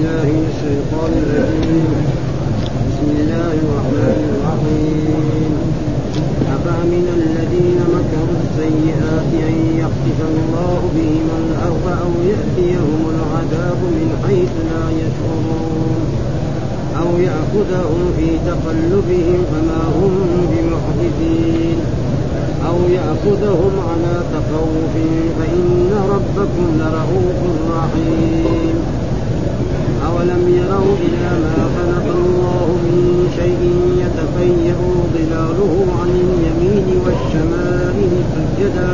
بالله من الشيطان الرجيم بسم الله الرحمن الرحيم أفأمن الذين مكروا السيئات أن يخسف الله بهم الأرض أو يأتيهم العذاب من حيث لا يشعرون أو يأخذهم في تقلبهم فما هم بمعجزين أو يأخذهم على تخوف فإن ربكم لرؤوف رحيم أولم يروا إلى ما خلق الله من شيء يتفيأ ظلاله عن اليمين والشمائل سجدا.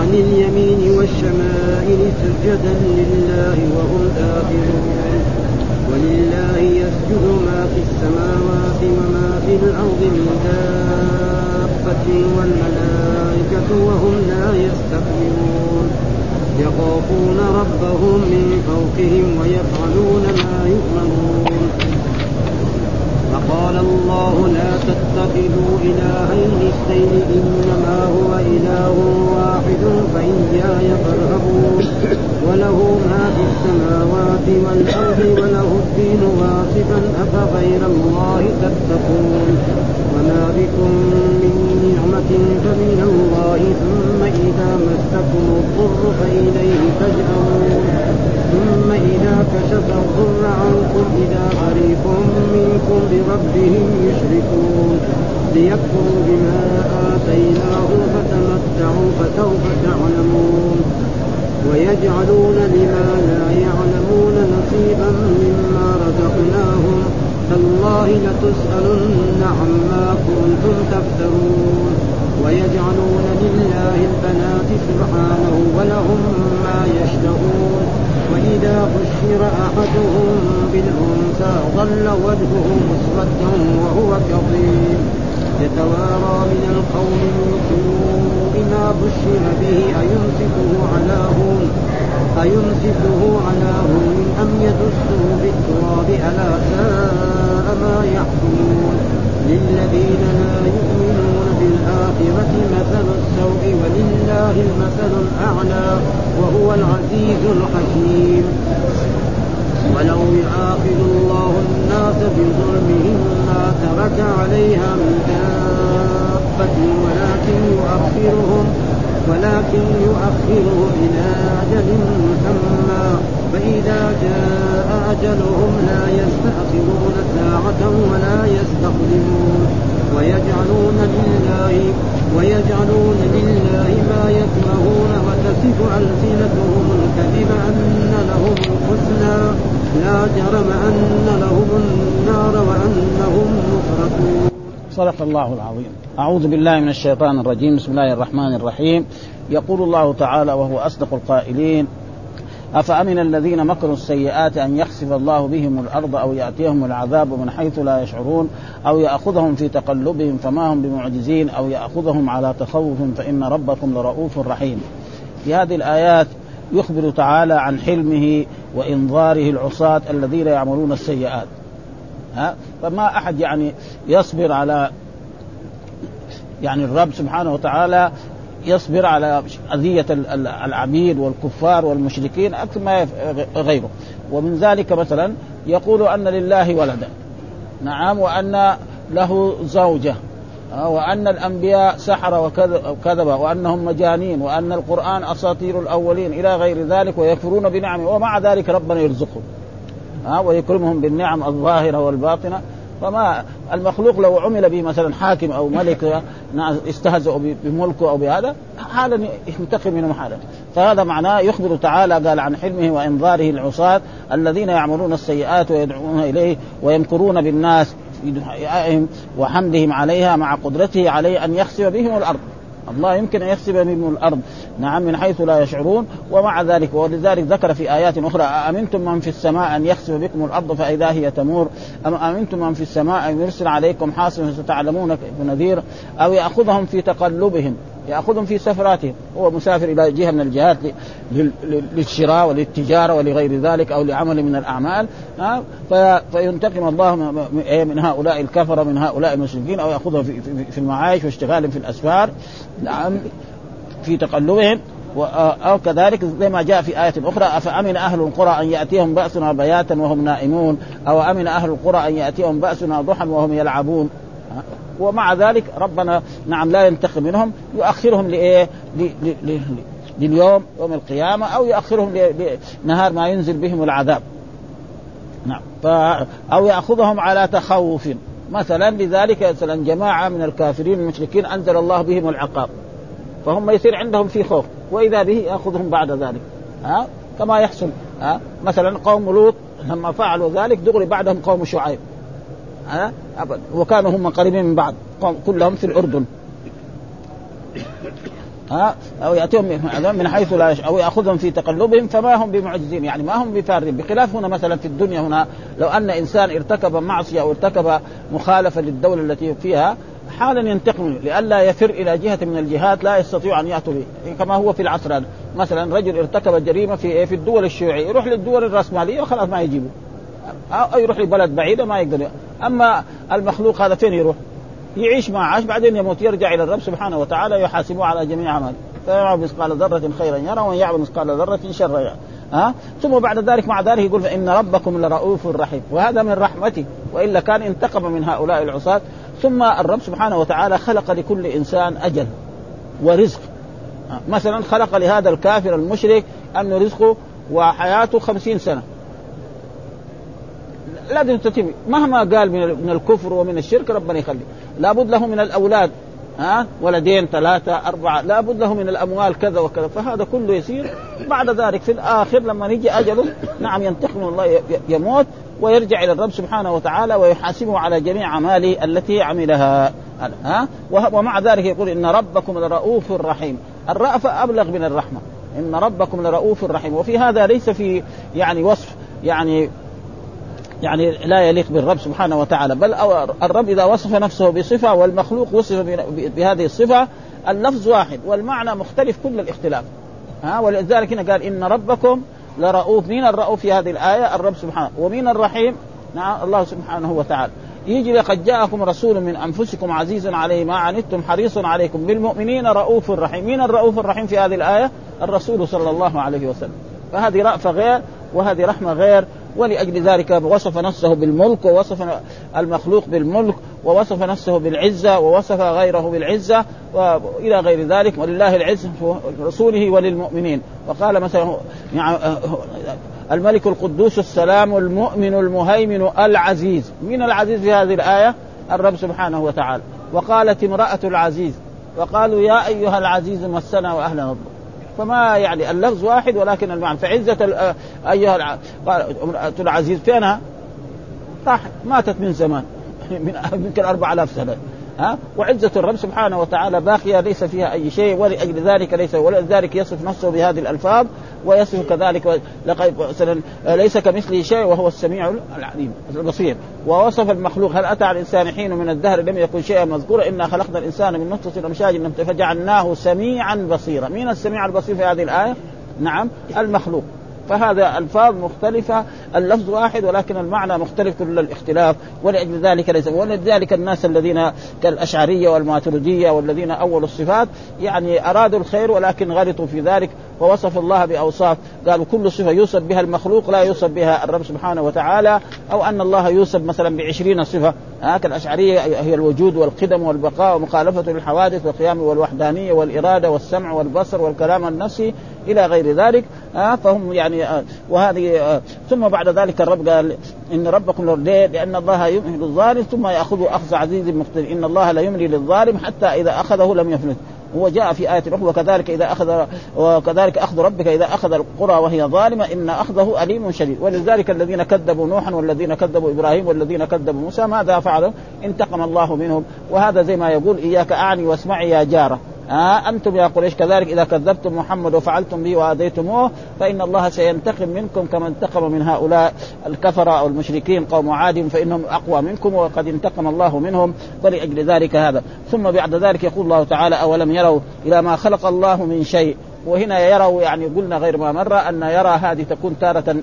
عن اليمين والشمائل سجدا لله وهم داخلون. ولله يسجد ما في السماوات وما في الأرض من دابة والملائكة وهم لا يستكبرون. يخافون ربهم من فوقهم ويفعلون ما يؤمرون. فقال الله لا تتخذوا إلهين اثنين إنما هو إله واحد فإياي فارهبون. وله ما في السماوات والأرض وله الدين واصفا أفغير الله تتقون. وما بكم من نعمة فمن الله ثم إذا مسكم الضر فإليه تجأرون. ثم إذا كشف الضر عنكم إذا فريق منكم بربهم يشركون. ليكفروا بما آتيناهم فتمتعوا فسوف تعلمون. ويجعلون لما لا يعلمون نصيبا مما رزقناهم. تالله لتسألن عما كنتم تفترون. ويجعلون لله البنات سبحانه ولهم ما يشتهون. وإذا بشر أحدهم بالأنثى ظل وجهه مسودا وهو كظيم. يتوارى من القوم من سوء ما بشر به أيمسكه على هون أيمسكه على هون أم يدسه بالتراب ألا ساء ما يحكمون. للذين لا يؤمنون بالآخرة مثل السوء ولله المثل الأعلى وهو العزيز الحكيم. ولو يؤاخذ الله الناس بظلمهم ما ترك عليها من دابة ولكن يؤخرهم ولكن يؤخرهم إلى أجل مسمى. فإذا جاء أجلهم لا يستأخرون ساعة ولا يستقدمون. ويجعلون لله ويجعلون لله ما يكرهون وتصف ألسنتهم. الكذب أن لهم الحسنى لا جرم أن لهم النار وأنهم مفرطون صدق الله العظيم. أعوذ بالله من الشيطان الرجيم. بسم الله الرحمن الرحيم. يقول الله تعالى وهو أصدق القائلين أفأمن الذين مكروا السيئات أن يخسف الله بهم الأرض أو يأتيهم العذاب من حيث لا يشعرون أو يأخذهم في تقلبهم فما هم بمعجزين أو يأخذهم على تخوف فإن ربكم لرؤوف رحيم. في هذه الآيات يخبر تعالى عن حلمه وإنظاره العصاة الذين يعملون السيئات. ها؟ فما أحد يعني يصبر على يعني الرب سبحانه وتعالى يصبر على أذية العبيد والكفار والمشركين أكثر ما غيره. ومن ذلك مثلا يقول أن لله ولدا. نعم وأن له زوجة. وأن الأنبياء سحر وكذب وأنهم مجانين وأن القرآن أساطير الأولين إلى غير ذلك ويكفرون بنعمه ومع ذلك ربنا يرزقهم. ويكرمهم بالنعم الظاهرة والباطنة. فما المخلوق لو عمل به مثلا حاكم أو ملك استهزأوا بملكه أو بهذا حالا ينتقم منهم حالا فهذا معناه يخبر تعالى قال عن حلمه وإنظاره العصاة الذين يعملون السيئات ويدعون إليه ويمكرون بالناس في دعائهم وحمدهم عليها مع قدرته عليه أن يخسف بهم الأرض. الله يمكن أن يخسف بهم الأرض. نعم من حيث لا يشعرون. ومع ذلك ولذلك ذكر في آيات أخرى امنتم من في السماء أن يخسف بكم الأرض فإذا هي تمور؟ أم امنتم من في السماء أن يرسل عليكم حاصبا فتعلمون كيف نذير أو يأخذهم في تقلبهم؟ يأخذهم في سفراتهم. هو مسافر إلى جهة من الجهات للشراء وللتجارة ولغير ذلك أو لعمل من الأعمال. فينتقم الله من هؤلاء الكفرة من هؤلاء المشركين أو يأخذهم في المعايش واشتغالهم في الأسفار. نعم. في تقلبهم. أو كذلك زي ما جاء في آية أخرى أفأمن أهل القرى أن يأتيهم بأسنا بياتا وهم نائمون؟ أو أمن أهل القرى أن يأتيهم بأسنا ضحى وهم يلعبون؟ ومع ذلك ربنا نعم لا ينتقم منهم يؤخرهم لإيه؟ لليوم يوم القيامة أو يؤخرهم لنهار ما ينزل بهم العذاب. نعم. ف... أو يأخذهم على تخوف. مثلا لذلك مثلا جماعة من الكافرين المشركين أنزل الله بهم العقاب. فهم يصير عندهم في خوف وإذا به يأخذهم بعد ذلك. ها؟ كما يحصل. ها؟ مثلا قوم لوط لما فعلوا ذلك دغري بعدهم قوم شعيب. أبدا وكانوا هم قريبين من بعض. كلهم في الأردن. ها؟ أو يأتيهم من حيث لا يشاء أو يأخذهم في تقلبهم فما هم بمعجزين. يعني ما هم بفارين. بخلاف هنا مثلا في الدنيا هنا لو أن إنسان ارتكب معصية أو ارتكب مخالفة للدولة التي فيها حالا ينتقم لئلا يفر إلى جهة من الجهات لا يستطيع أن يأتوا به. كما هو في العصر مثلا رجل ارتكب جريمة في في الدول الشيوعية يروح للدول الرأسمالية وخلاص ما يجيبه. أو يروح لبلد بعيدة ما يقدر. أما المخلوق هذا فين يروح؟ يعيش ما عاش بعدين يموت يرجع إلى الرب سبحانه وتعالى يحاسبه على جميع أعماله. فيعمل مثقال ذرة خيرا يرى ومن يعمل مثقال ذرة شرا يرى. ها؟ ثم بعد ذلك مع ذلك يقول فإن ربكم لرؤوف رحيم. وهذا من رحمته وإلا كان انتقم من هؤلاء العصاة. ثم الرب سبحانه وتعالى خلق لكل إنسان أجل ورزق. مثلا خلق لهذا الكافر المشرك أن رزقه وحياته خمسين سنة. لازم تتم مهما قال من الكفر ومن الشرك ربنا يخلي لابد له من الأولاد ها؟ ولدين ثلاثة أربعة لابد له من الأموال كذا وكذا. فهذا كله يصير بعد ذلك في الآخر لما يجي أجله نعم ينتقم الله يموت ويرجع إلى الرب سبحانه وتعالى ويحاسبه على جميع أعماله التي عملها. ها؟ ومع ذلك يقول إن ربكم لرؤوف رحيم. الرأفة أبلغ من الرحمة. إن ربكم لرؤوف رحيم. وفي هذا ليس في يعني وصف يعني يعني لا يليق بالرب سبحانه وتعالى بل الرب إذا وصف نفسه بصفة والمخلوق وصف بهذه الصفة اللفظ واحد والمعنى مختلف كل الاختلاف. ها؟ ولذلك هنا قال إن ربكم لرؤوف مين الرؤوف في هذه الآية الرب سبحانه. ومين الرحيم نعم الله سبحانه وتعالى. يجي لقد جاءكم رسول من أنفسكم عزيز عليه ما عنتم حريص عليكم بالمؤمنين رؤوف رحيم. مين الرؤوف الرحيم في هذه الآية؟ الرسول صلى الله عليه وسلم. فهذه رأفة غير وهذه رحمة غير. ولأجل ذلك وصف نفسه بالملك ووصف المخلوق بالملك ووصف نفسه بالعزة ووصف غيره بالعزة وإلى غير ذلك ولله العزة رسوله وللمؤمنين. وقال مثلا يعني الملك القدوس السلام المؤمن المهيمن العزيز. من العزيز في هذه الآية؟ الرب سبحانه وتعالى. وقالت امرأة العزيز وقالوا يا أيها العزيز مسنا وأهلنا. الضر فما يعني اللفظ واحد ولكن المعنى. فعزة أيها العزيز فينها؟ راح ماتت من زمان. من يمكن 4000 سنة. ها؟ وعزة الرب سبحانه وتعالى باقية ليس فيها أي شيء ولأجل ذلك ليس ولذلك يصف نفسه بهذه الألفاظ ويصف كذلك لقد ليس كمثله شيء وهو السميع العليم البصير. ووصف المخلوق هل أتى على الإنسان حين من الدهر لم يكن شيئا مذكورا؟ إنا خلقنا الإنسان من نطفة أمشاج فجعلناه سميعا بصيرا. مين السميع البصير في هذه الآية؟ نعم المخلوق. فهذا الفاظ مختلفة اللفظ واحد ولكن المعنى مختلف كل الاختلاف ولأجل ذلك ليس ولذلك الناس الذين كالأشعرية والماتريدية والذين اولوا الصفات يعني أرادوا الخير ولكن غلطوا في ذلك. ووصف الله بأوصاف. قالوا كل صفة يوصف بها المخلوق لا يوصف بها الرب سبحانه وتعالى أو أن الله يوصف مثلا بعشرين صفة. هكذا الأشعرية هي الوجود والقدم والبقاء ومخالفة للحوادث والقيام والوحدانية والإرادة والسمع والبصر والكلام النفسي إلى غير ذلك. آه فهم يعني آه وهذه آه ثم بعد ذلك الرب قال إن ربكم ليه؟ لأن الله يمهل الظالم ثم ياخذه أخذ عزيز مقتدر. إن الله لا يملي للظالم حتى إذا أخذه لم يفلت. هو جاء في آية أخرى وكذلك إذا أخذ وكذلك أخذ ربك إذا أخذ القرى وهي ظالمة إن أخذه أليم شديد. ولذلك الذين كذبوا نوحا والذين كذبوا إبراهيم والذين كذبوا موسى ماذا فعلوا؟ انتقم الله منهم. وهذا زي ما يقول إياك أعني واسمعي يا جارة. أنتم يا قريش كذلك إذا كذبتم محمد وفعلتم به وأذيتموه فإن الله سينتقم منكم كما انتقم من هؤلاء الكفرة أو المشركين قوم عاد فإنهم أقوى منكم وقد انتقم الله منهم فلأجل ذلك هذا. ثم بعد ذلك يقول الله تعالى أولم يروا إلى ما خلق الله من شيء؟ وهنا يروا يعني قلنا غير ما مر أن يرى هذه تكون تارة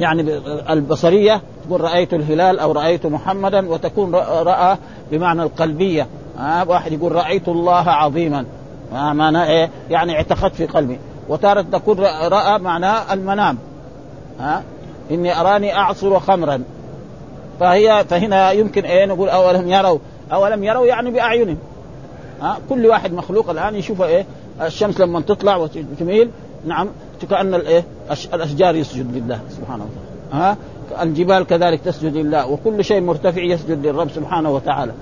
يعني البصرية تقول رأيت الهلال أو رأيت محمدا وتكون رأى بمعنى القلبية. آه واحد يقول رأيت الله عظيما. معناه إيه؟ يعني اعتقدت في قلبي. وتارة تكون رأى معناه المنام. ها إني أراني أعصر خمرا. فهي فهنا يمكن إيه؟ نقول أولم يروا أولم يروا يعني بأعينهم. ها كل واحد مخلوق الآن يشوف إيه؟ الشمس لما تطلع وتميل نعم كأن الايه الأشجار يسجد لله سبحانه وتعالى. ها الجبال كذلك تسجد لله وكل شيء مرتفع يسجد للرب سبحانه وتعالى.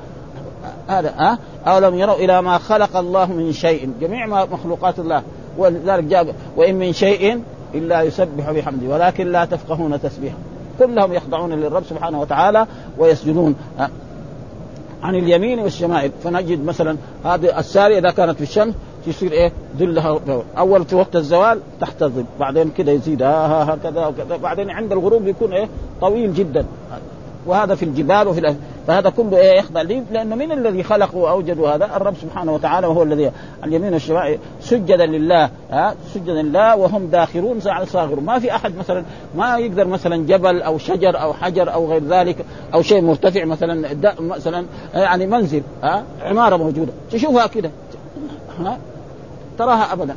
هذا ها؟ أولم يروا إلى ما خلق الله من شيء. جميع ما مخلوقات الله. ولذلك جاء وإن من شيء إلا يسبح بحمده. ولكن لا تفقهون تسبيحه. كلهم يخضعون للرب سبحانه وتعالى ويسجدون عن اليمين والشمائل. فنجد مثلا هذه السارية إذا كانت في الشمس تصير إيه؟ ظلها أول في وقت الزوال تحت الظل. بعدين كده يزيد. هكذا وكذا. بعدين عند الغروب يكون إيه؟ طويل جدا. وهذا في الجبال وفي. فهذا كله إيه يخضع لي لأنه من الذي خلق واوجد هذا؟ الرب سبحانه وتعالى وهو الذي اليمين والشمال سجدا لله ها؟ سجدا لله وهم داخرون صاغرون. ما في أحد مثلا ما يقدر مثلا جبل أو شجر أو حجر أو غير ذلك أو شيء مرتفع مثلا مثلا يعني منزل ها؟ عمارة موجودة. تشوفها كده. ها؟ تراها ابدا.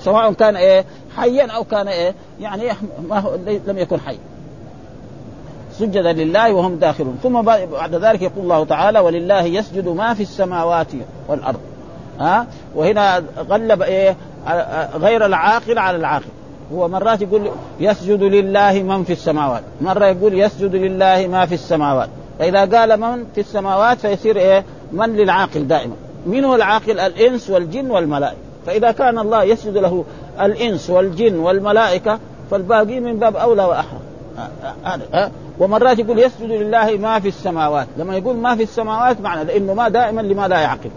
سواء كان إيه حيا أو كان إيه يعني ما هو لم يكن حي. سجدا لله وهم داخلون. ثم بعد ذلك يقول الله تعالى ولله يسجد ما في السماوات والأرض. ها؟ وهنا غلب إيه؟ غير العاقل على العاقل. هو مرات يقول يسجد لله من في السماوات. مرة يقول يسجد لله ما في السماوات. فإذا قال من في السماوات فيصير إيه؟ من للعاقل دائما. من هو العاقل؟ الإنس والجن والملائكة. فإذا كان الله يسجد له الإنس والجن والملائكة فالباقي من باب أولى وأحرى. هذا ومرات يقول يسجد لله ما في السماوات. لما يقول ما في السماوات معنى لأنه ما دائما لما لا يعقل.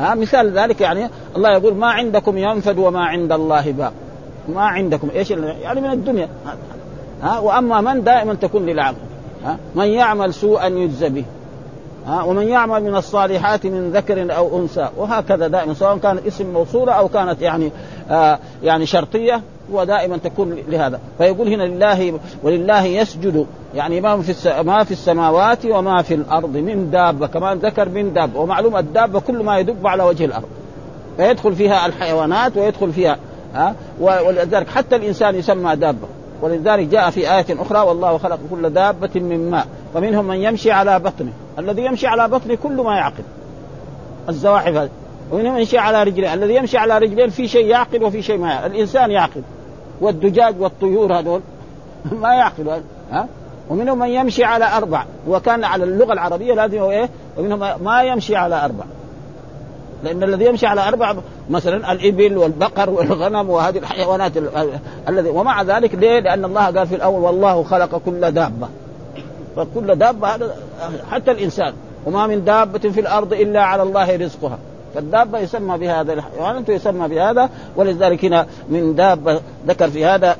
ها مثال ذلك يعني الله يقول ما عندكم ينفد وما عند الله باق. ما عندكم. إيش يعني من الدنيا. ها وأما من دائما تكون للعقل. ها من يعمل سوءا يجزى به. ها ومن يعمل من الصالحات من ذكر أو أنثى. وهكذا دائما سواء كانت اسم موصولة أو كانت يعني آه يعني شرطية. ودائما تكون لهذا. فيقول هنا لله ولله يسجد. يعني ما في ما في السماوات وما في الأرض من دابة كمان ذكر من دابة. ومعلوم الدابة كل ما يدب على وجه الأرض. فيدخل فيها الحيوانات ويدخل فيها ها؟ ولذلك حتى الإنسان يسمى دابة. ولذلك جاء في آية أخرى والله خلق كل دابة من ماء. فمنهم من يمشي على بطنه. الذي يمشي على بطنه كل ما يعقل. الزواحف هذه. ومنهم يمشي على رجلين الذي يمشي على رجلين في شيء يعقل وفي شيء ما يعقل. الإنسان يعقل. والدجاج والطيور هذول ما يعقلوا ها؟ ومنهم من يمشي على أربع وكان على اللغة العربية لازم إيه؟ ومنهم ما يمشي على أربع. لأن الذي يمشي على أربع مثلا الإبل والبقر والغنم وهذه الحيوانات الذي ومع ذلك ليه؟ لأن الله قال في الأول والله خلق كل دابة. فكل دابة هذا حتى الإنسان. وما من دابة في الأرض إلا على الله رزقها. فالدابة يسمى بهذا الحيوان يسمى بهذا ولذلك هنا من دابة ذكر في هذا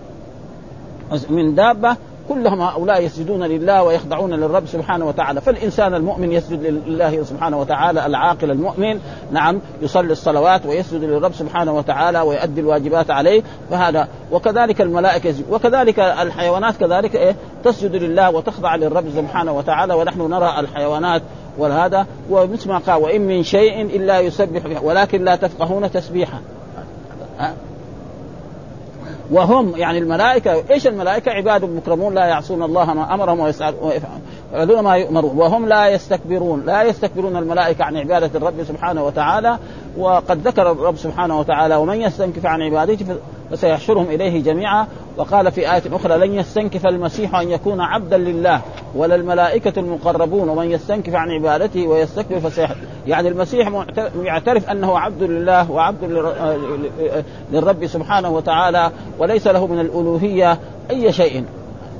من دابة كلهم هؤلاء يسجدون لله ويخضعون للرب سبحانه وتعالى. فالإنسان المؤمن يسجد لله سبحانه وتعالى العاقل المؤمن نعم يصلي الصلوات ويسجد للرب سبحانه وتعالى ويؤدي الواجبات عليه فهذا وكذلك الملائكة وكذلك الحيوانات كذلك إيه؟ تسجد لله وتخضع للرب سبحانه وتعالى ونحن نرى الحيوانات وهذا ومثل ما قال وإن من شيء إلا يسبح به. ولكن لا تفقهون تسبيحه. وهم يعني الملائكة إيش الملائكة؟ عباد مكرمون لا يعصون الله ما أمرهم ويفعلون ما يؤمرون. وهم لا يستكبرون لا يستكبرون الملائكة عن عبادة الرب سبحانه وتعالى. وقد ذكر الرب سبحانه وتعالى ومن يستنكف عن عبادته فسيحشرهم إليه جميعا. وقال في آية أخرى لن يستنكف المسيح أن يكون عبدا لله ولا الملائكة المقربون ومن يستنكف عن عبادته ويستكبر فسيح يعني المسيح يعترف أنه عبد لله وعبد للرب سبحانه وتعالى وليس له من الألوهية أي شيء.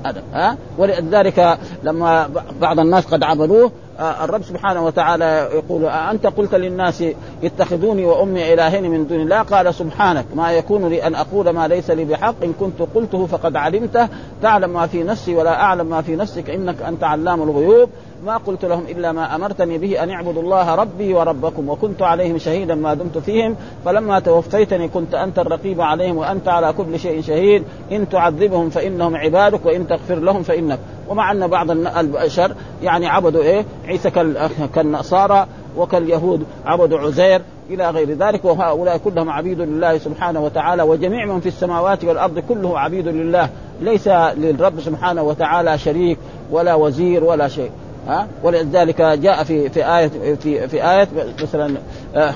هذا ها؟ ولذلك لما بعض الناس قد عبدوه آه، الرب سبحانه وتعالى يقول أنت قلت للناس اتخذوني وأمي إلهين من دون الله؟ قال سبحانك ما يكون لي أن أقول ما ليس لي بحق إن كنت قلته فقد علمته تعلم ما في نفسي ولا أعلم ما في نفسك إنك أنت علام الغيوب. ما قلت لهم إلا ما أمرتني به أن اعبدوا الله ربي وربكم وكنت عليهم شهيدا ما دمت فيهم فلما توفيتني كنت أنت الرقيب عليهم وأنت على كل شيء شهيد إن تعذبهم فإنهم عبادك وإن تغفر لهم فإنك. ومع أن بعض البشر يعني عبدوا إيه؟ عيسى كالنصارى وكاليهود عبدوا عزير إلى غير ذلك وهؤلاء كلهم عبيد لله سبحانه وتعالى وجميع من في السماوات والأرض كلهم عبيد لله. ليس للرب سبحانه وتعالى شريك ولا وزير ولا شيء. ها ولذلك جاء في في آية في في آية مثلا آه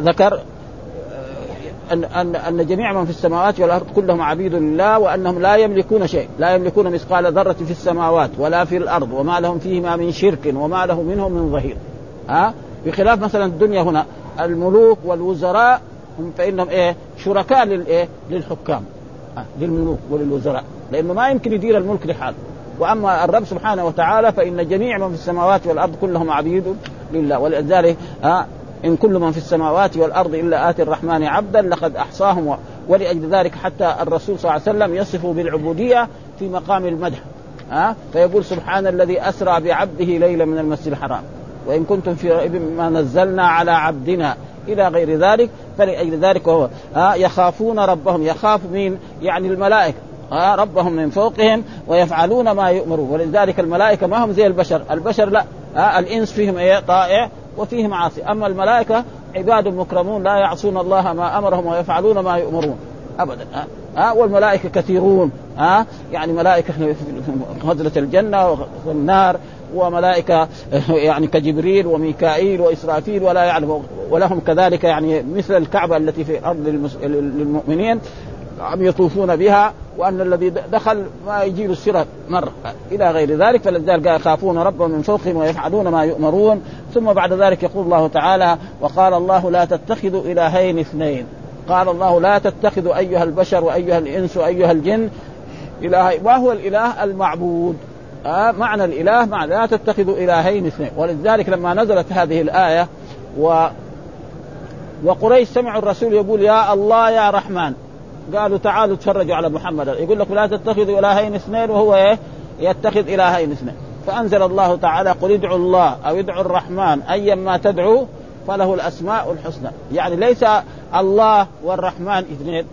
ذكر أن أن أن جميع من في السماوات والأرض كلهم عبيد لله وأنهم لا يملكون شيء، لا يملكون مثقال ذرة في السماوات ولا في الأرض وما لهم فيهما من شرك وما له منهم من ظهير. ها؟ بخلاف مثلا الدنيا هنا الملوك والوزراء هم فإنهم إيه؟ شركاء للايه؟ للحكام. للملوك وللوزراء، لأنه ما يمكن يدير الملك لحاله. وأما الرب سبحانه وتعالى فإن جميع من في السماوات والأرض كلهم عبيد لله. ولذلك ها إن كل من في السماوات والأرض إلا آتي الرحمن عبدا لقد أحصاهم ولأجل ذلك حتى الرسول صلى الله عليه وسلم يصف بالعبودية في مقام المدح ها فيقول سبحان الذي أسرى بعبده ليلا من المسجد الحرام. وإن كنتم في ريب مما نزلنا على عبدنا إلى غير ذلك فلأجل ذلك هو ها يخافون ربهم. يخاف مين؟ يعني الملائكة. ها ربهم من فوقهم ويفعلون ما يؤمرون. ولذلك الملائكة ما هم زي البشر. البشر لا. ها الإنس فيهم إيه؟ طائع وفيهم عاصي. أما الملائكة عباد مكرمون لا يعصون الله ما أمرهم ويفعلون ما يؤمرون. ابدا. ها أه؟ والملائكة كثيرون. ها؟ يعني ملائكة في الجنة والنار وملائكة يعني كجبريل وميكائيل وإسرافيل ولا يعلم. ولهم كذلك يعني مثل الكعبة التي في ارض للمؤمنين. عم يطوفون بها وأن الذي دخل ما يجي له السرة مره إلى غير ذلك فلذلك يخافون ربهم من فوقهم ويفعلون ما يؤمرون. ثم بعد ذلك يقول الله تعالى وقال الله لا تتخذوا إلهين اثنين. قال الله لا تتخذوا أيها البشر وأيها الإنس وأيها الجن اله ما هو الإله المعبود. آه معنى الإله معنى لا تتخذوا إلهين اثنين. ولذلك لما نزلت هذه الآية و وقريش سمعوا الرسول يقول يا الله يا رحمن. قالوا تعالوا تفرجوا على محمد. يقول لكم لا تتخذوا إلهين اثنين وهو إيه؟ يتخذ إلهين اثنين. فأنزل الله تعالى قل ادعوا الله أو ادعوا الرحمن أيا ما تدعوا فله الأسماء الحسنى. يعني ليس الله والرحمن اثنين.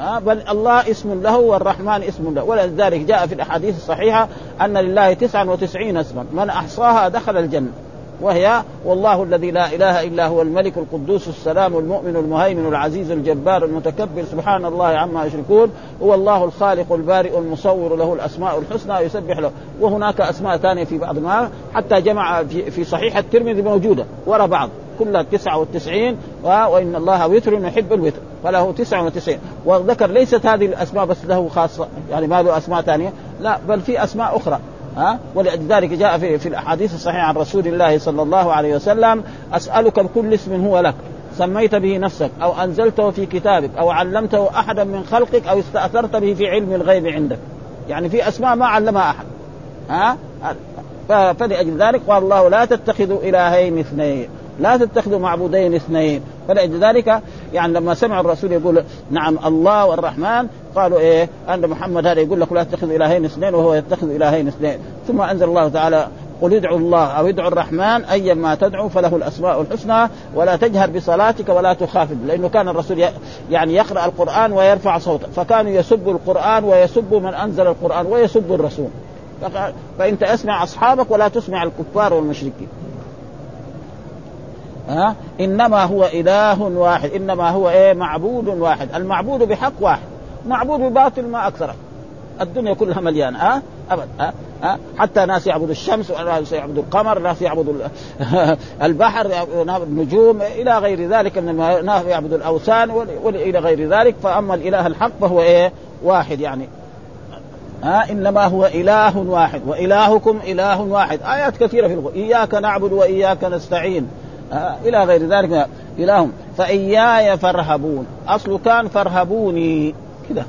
ها بل الله اسم له والرحمن اسم له. ولذلك جاء في الأحاديث الصحيحة أن لله تسعا وتسعين اسما. من أحصاها دخل الجنة. وهي والله الذي لا إله إلا هو الملك القدوس السلام المؤمن المهيمن العزيز الجبار المتكبر. سبحان الله عما يشركون. هو الله الخالق البارئ المصور له الأسماء الحسنى يسبح له. وهناك أسماء ثانية في بعض ما حتى جمع في, في صحيح الترمذي موجودة. وراء بعض. كلها 99 وإن الله وتر يحب الوتر. فله 99 وذكر ليست هذه الأسماء بس له خاصة. يعني ما له أسماء ثانية. لا بل في أسماء أخرى. ها؟ ولذلك جاء في, في الأحاديث الصحيحة عن رسول الله صلى الله عليه وسلم أسألك بكل اسم هو لك. سميت به نفسك أو أنزلته في كتابك أو علمته أحدا من خلقك أو استأثرت به في علم الغيب عندك. يعني في أسماء ما علمها أحد. ها؟ فلأجل ذلك قال الله لا تتخذوا إلهين اثنين لا تتخذوا معبودين اثنين فلأجل ذلك يعني لما سمع الرسول يقول نعم الله والرحمن قالوا إيه أن محمد هذا يقول لك لا تتخذ إلهين اثنين وهو يتخذ إلهين اثنين. ثم أنزل الله تعالى قل ادعوا الله أو ادعوا الرحمن ايا ما تدعو فله الأسماء الحسنى ولا تجهر بصلاتك ولا تخافت لأنه كان الرسول يعني يقرأ القرآن ويرفع صوته فكانوا يسبوا القرآن ويسبوا من أنزل القرآن ويسبوا الرسول. فانت اسمع أصحابك ولا تسمع الكفار والمشركين. ها? إنما هو إله واحد. إنما هو إيه? معبود واحد. المعبود بحق واحد. معبود بباطل ما اكثره الدنيا كلها مليانة ها؟ أبد ها؟ ها؟ حتى ناس يعبدوا الشمس وناس يعبدوا القمر ناس يعبدوا البحر النجوم إلى غير ذلك. ناس يعبدوا الأوثان والى غير ذلك. فأما الإله الحق فهو إيه؟ واحد يعني. ها؟ إنما هو إله واحد. وإلهكم إله واحد. آيات كثيرة في القرآن. إياك نعبد وإياك نستعين. آه إلى غير ذلك. إلههم. فإياي فارهبون. اصله كان فارهبوني. كده.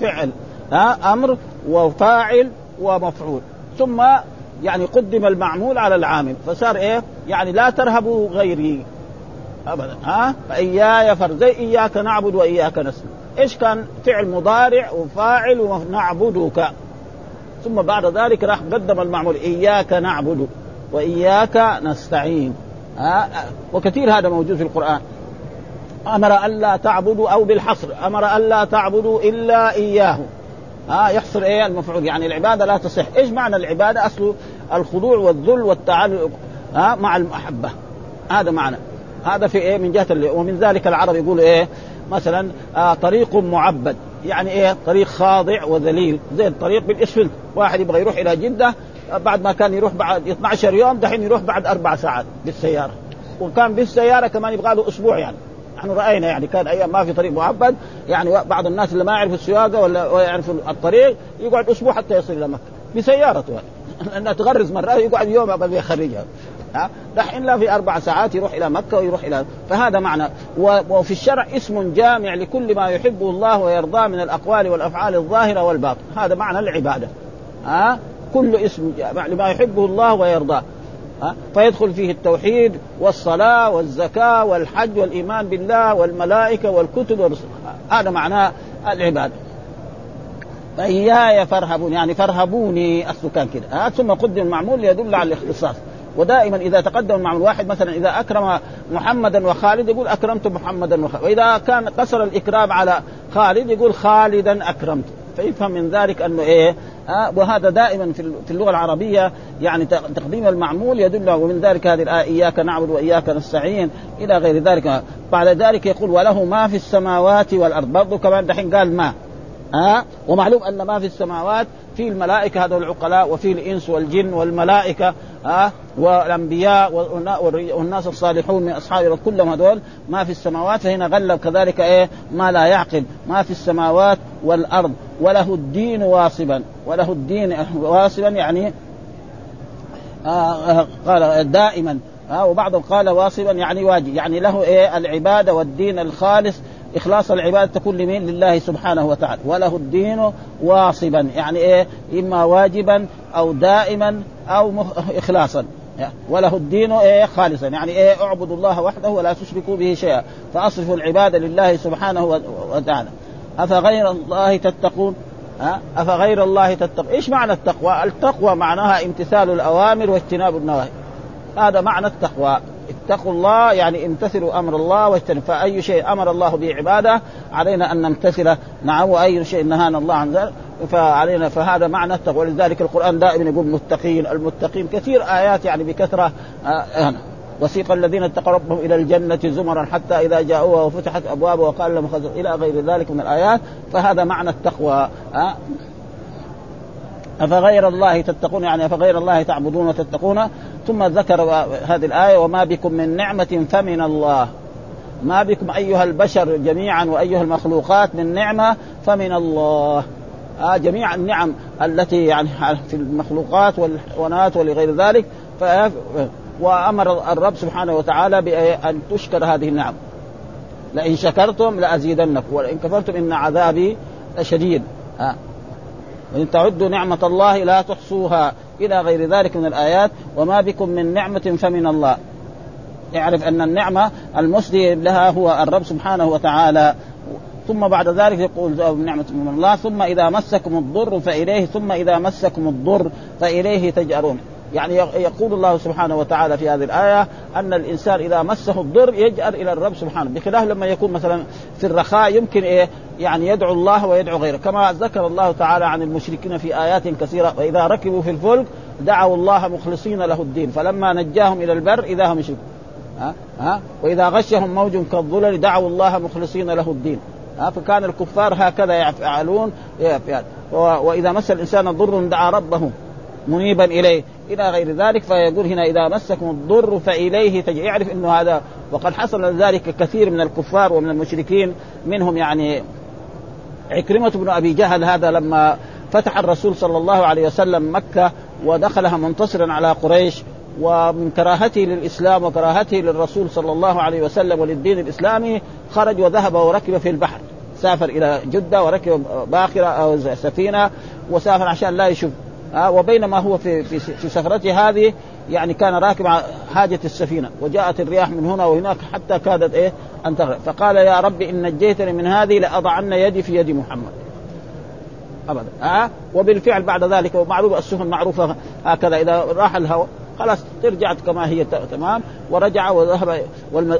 فعل. ها أمر وفاعل ومفعول. ثم يعني قدم المعمول على العامل. فصار إيه؟ يعني لا ترهبوا غيري. ابدا. ها فإياي فر زي إياك نعبد وإياك نستعين. إيش كان؟ فعل مضارع وفاعل ونعبدك. ثم بعد ذلك راح قدم المعمول إياك نعبد وإياك نستعين. ها وكثير هذا موجود في القرآن. أمر ألا تعبدوا أو بالحصر. أمر ألا تعبدوا إلا إياه. ها يحصر إيه المفعول؟ يعني العبادة لا تصح. إيش معنى العبادة؟ اصله الخضوع والذل والتعلق ها مع المحبة. هذا معنى. هذا في إيه؟ من جهة اللي ومن ذلك العرب يقول إيه؟ مثلا آه طريق معبد. يعني إيه؟ طريق خاضع وذليل. زي الطريق بالاسفلت واحد يبغى يروح إلى جدة بعد ما كان يروح بعد 12 يوم دحين يروح بعد أربع ساعات بالسيارة. وكان بالسيارة كمان يبغى له أسبوع يعني. نحن رأينا يعني كان أيام ما في طريق معبد يعني بعض الناس اللي ما يعرفوا السواقه ولا يعرفوا الطريق يقعد أسبوع حتى يصل إلى مكة. بسيارته لأنها تغرز مرة يقعد يوم قبل يخرجها ها؟ دحين لا في أربع ساعات يروح إلى مكة ويروح إلى فهذا معنى. وفي الشرع اسم جامع لكل ما يحبه الله ويرضاه من الأقوال والأفعال الظاهرة والباطن هذا معنى العبادة. ها؟ كل اسم جامع لما يحبه الله ويرضاه. فيدخل فيه التوحيد والصلاة والزكاة والحج والإيمان بالله والملائكة والكتب هذا معناه العبادة. فإياي فارهبون يعني فارهبوني أصله كان كده ثم قدم المعمول ليدل على الاختصاص. ودائما إذا تقدم المعمول واحد مثلا إذا أكرم محمدا وخالد يقول أكرمت محمدا وخالد. وإذا كان قصر الإكرام على خالد يقول خالدا أكرمت. فيفهم من ذلك أنه إيه؟ آه وهذا دائما في اللغة العربية يعني تقديم المعمول يدل ومن ذلك هذه الآية إياك نعبد وإياك نستعين إلى غير ذلك. بعد ذلك يقول وله ما في السماوات والأرض برضه كمان دحين قال ما ها؟ آه ومعلوم أن ما في السماوات في الملائكة هذول العقلاء وفي الإنس والجن والملائكة ها؟ آه والانبياء والناس الصالحون من اصحاب كلهم هذول ما في السماوات. فهنا غلب كذلك إيه؟ ما لا يعقل. ما في السماوات والأرض. وله الدين واصبا وله الدين واصبا يعني آه قال دائما آه وبعضهم قال واصبا يعني واجب يعني له إيه العبادة والدين الخالص إخلاص العبادة تكون لمين؟ لله سبحانه وتعالى، وله الدين واصبا، يعني إيه؟ إما واجبا أو دائما أو. اخلاصا، وله الدين إيه خالصا، يعني إيه؟ اعبدوا الله وحده ولا تشركوا به شيئا، فأصرفوا العبادة لله سبحانه وتعالى. أفغير الله تتقون؟ ها أفغير الله تتقون؟ إيش معنى التقوى؟ التقوى معناها امتثال الأوامر واجتناب النواهي. هذا معنى التقوى، اتقوا الله يعني امتثلوا أمر الله واجتنبوا فأي شيء أمر الله به عباده علينا أن نمتثله نعم وأي شيء نهانا الله عن ذلك فعلينا فهذا معنى التقوى ولذلك القرآن دائما يقول متقين المتقين كثير آيات يعني بكثرة آه وسيق الذين اتقوا ربهم إلى الجنة زمرا حتى إذا جاءوها وفتحت أبوابها وقال لهم خزر إلى غير ذلك من الآيات فهذا معنى التقوى. أفغير الله تتقون؟ يعني أفغير الله تعبدون وتتقون؟ ثم ذكر هذه الآية وما بكم من نعمة فمن الله. ما بكم أيها البشر جميعا وأيها المخلوقات من نعمة فمن الله. آه جميع النعم التي يعني في المخلوقات والحيوانات ولغير ذلك وأمر الرب سبحانه وتعالى بأن تشكر هذه النعم. لئن شكرتم لأزيدنكم ولئن كفرتم إن عذابي لشديد. آه. وإن تعدوا نعمة الله لا تحصوها إلى غير ذلك من الآيات وما بكم من نعمة فمن الله. يعرف أن النعمة المسدي لها هو الرب سبحانه وتعالى. ثم بعد ذلك يقول نعمة من الله ثم إذا مسكم الضر فإليه ثم إذا مسكم الضر فإليه تجأرون. يعني يقول الله سبحانه وتعالى في هذه الآية أن الإنسان إذا مسه الضر يجأر إلى الرب سبحانه. بخلاف لما يكون مثلا في الرخاء يمكن إيه؟ يعني يدعو الله ويدعو غيره. كما ذكر الله تعالى عن المشركين في آيات كثيرة وإذا ركبوا في الفلك دعوا الله مخلصين له الدين فلما نجاهم إلى البر إذا هم يشركون. ها؟ ها؟ وإذا غشهم موج كالظلل دعوا الله مخلصين له الدين. ها؟ فكان الكفار هكذا يفعلون وإذا مس الإنسان ضر دعا ربه منيبا إليه. إلى غير ذلك فيقول هنا إذا مسكم الضر فإليه يعرف إنه هذا وقد حصل ذلك كثير من الكفار ومن المشركين منهم يعني عكرمة بن أبي جهل هذا لما فتح الرسول صلى الله عليه وسلم مكة ودخلها منتصرا على قريش ومن كراهته للإسلام وكراهته للرسول صلى الله عليه وسلم وللدين الإسلامي خرج وذهب وركب في البحر سافر إلى جدة وركب باخرة أو سفينة وسافر عشان لا يشوف آه وبينما هو في في, في سفرته هذه يعني كان راكب حاجة السفينة وجاءت الرياح من هنا وهناك حتى كادت إيه أن تغرق. فقال يا رب إن نجيتني من هذه لأضعن يدي في يد محمد. أبدا. آه وبالفعل بعد ذلك ومعروف السفن معروفة هكذا إذا راح الهواء خلاص ترجعت كما هي تمام ورجع وذهب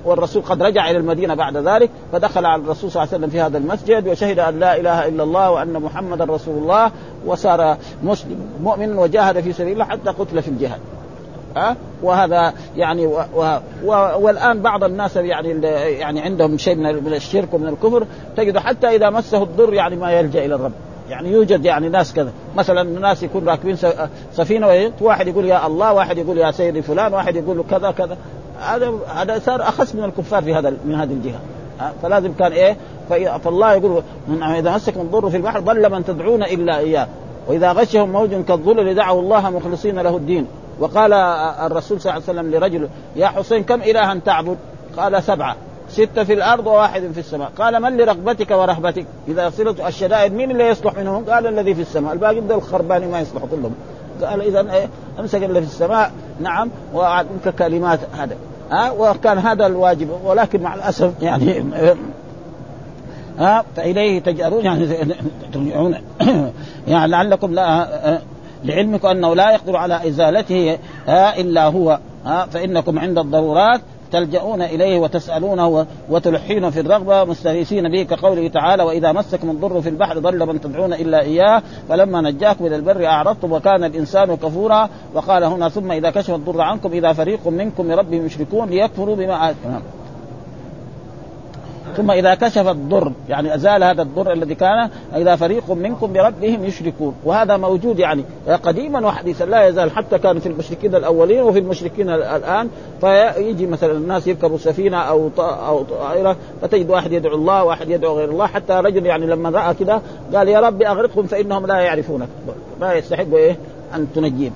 والرسول قد رجع إلى المدينة بعد ذلك فدخل على الرسول صلى الله عليه وسلم في هذا المسجد وشهد أن لا إله إلا الله وأن محمدا رسول الله وصار مسلم مؤمن وجاهد في سبيل الله حتى قتل في الجهاد. ها؟ وهذا يعني و و و والآن بعض الناس يعني يعني عندهم شيء من الشرك ومن الكفر تجد حتى إذا مسه الضر يعني ما يلجأ إلى الرب. يعني يوجد يعني ناس كذا. مثلا ناس يكون راكبين سفينة واحد يقول يا الله واحد يقول يا سيدي فلان واحد يقول كذا كذا. هذا هذا صار أخس من الكفار في هذا من هذه الجهة. فلازم كان إيه؟ فالله يقول إذا مسكم الضر في البحر ضل من تدعون إلا إياه. وإذا غشهم موج كالظلل دعوا الله مخلصين له الدين. وقال الرسول صلى الله عليه وسلم لرجل يا حسين كم الها تعبد؟ قال سبعة. ستة في الأرض وواحد في السماء. قال من لرغبتك ورهبتك؟ إذا صلت الشدائد مين اللي يصلح منهم؟ قال الذي في السماء. الباقي ده الخرباني ما يصلح كلهم. قال إذا إيه أمسك اللي في السماء. نعم وأعطيك كلمات هذا. ها وكان هذا الواجب. ولكن مع الأسف يعني ها فإليه تجأرون يعني ترجعون. يعني لعلكم لا لعلمكم أنه لا يقدر على إزالته إلا هو. فإنكم عند الضرورات تلجؤون إليه وتسألونه وتلحين في الرغبة مستغيثين به كقوله تعالى وإذا مسكم الضر في البحر ضل من تدعون إلا إياه فلما نجاكم إلى البر اعرضتم وكان الإنسان كفورا. وقال هنا ثم إذا كشف الضر عنكم إذا فريق منكم بربهم يشركون ليكفروا بما آتهم ثم إذا كشف الضر يعني أزال هذا الضر الذي كان إذا فريق منكم بربهم يشركون. وهذا موجود يعني قديما وحديثا لا يزال حتى كان في المشركين الأولين وفي المشركين الآن. فيجي مثلا الناس يركبوا سفينة أو أو طائره فتجد واحد يدعو الله واحد يدعو غير الله. حتى رجل يعني لما رأى كذا قال يا رب أغرقهم فإنهم لا يعرفونك. ما يستحقوا إيه؟ أن تنجيهم.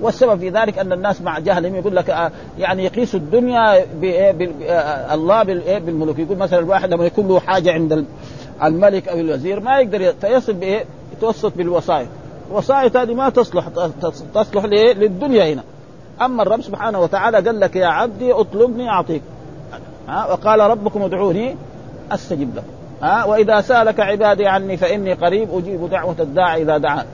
والسبب في ذلك أن الناس مع جهلهم يقول لك آه، يعني يقيس الدنيا آه، الله بالملوك. يقول مثلا الواحد لما يكون له حاجة عند الملك أو الوزير ما يقدر فيصل بإيه؟ يتوسط بالوسائط الوسائط هذه ما تصلح تصلح للدنيا هنا. أما الرب سبحانه وتعالى قال لك يا عبدي أطلبني أعطيك. ها؟ وقال ربكم ادعوني أستجب لكم. ها؟ وإذا سألك عبادي عني فإني قريب أجيب دعوة الداعي إذا دعان.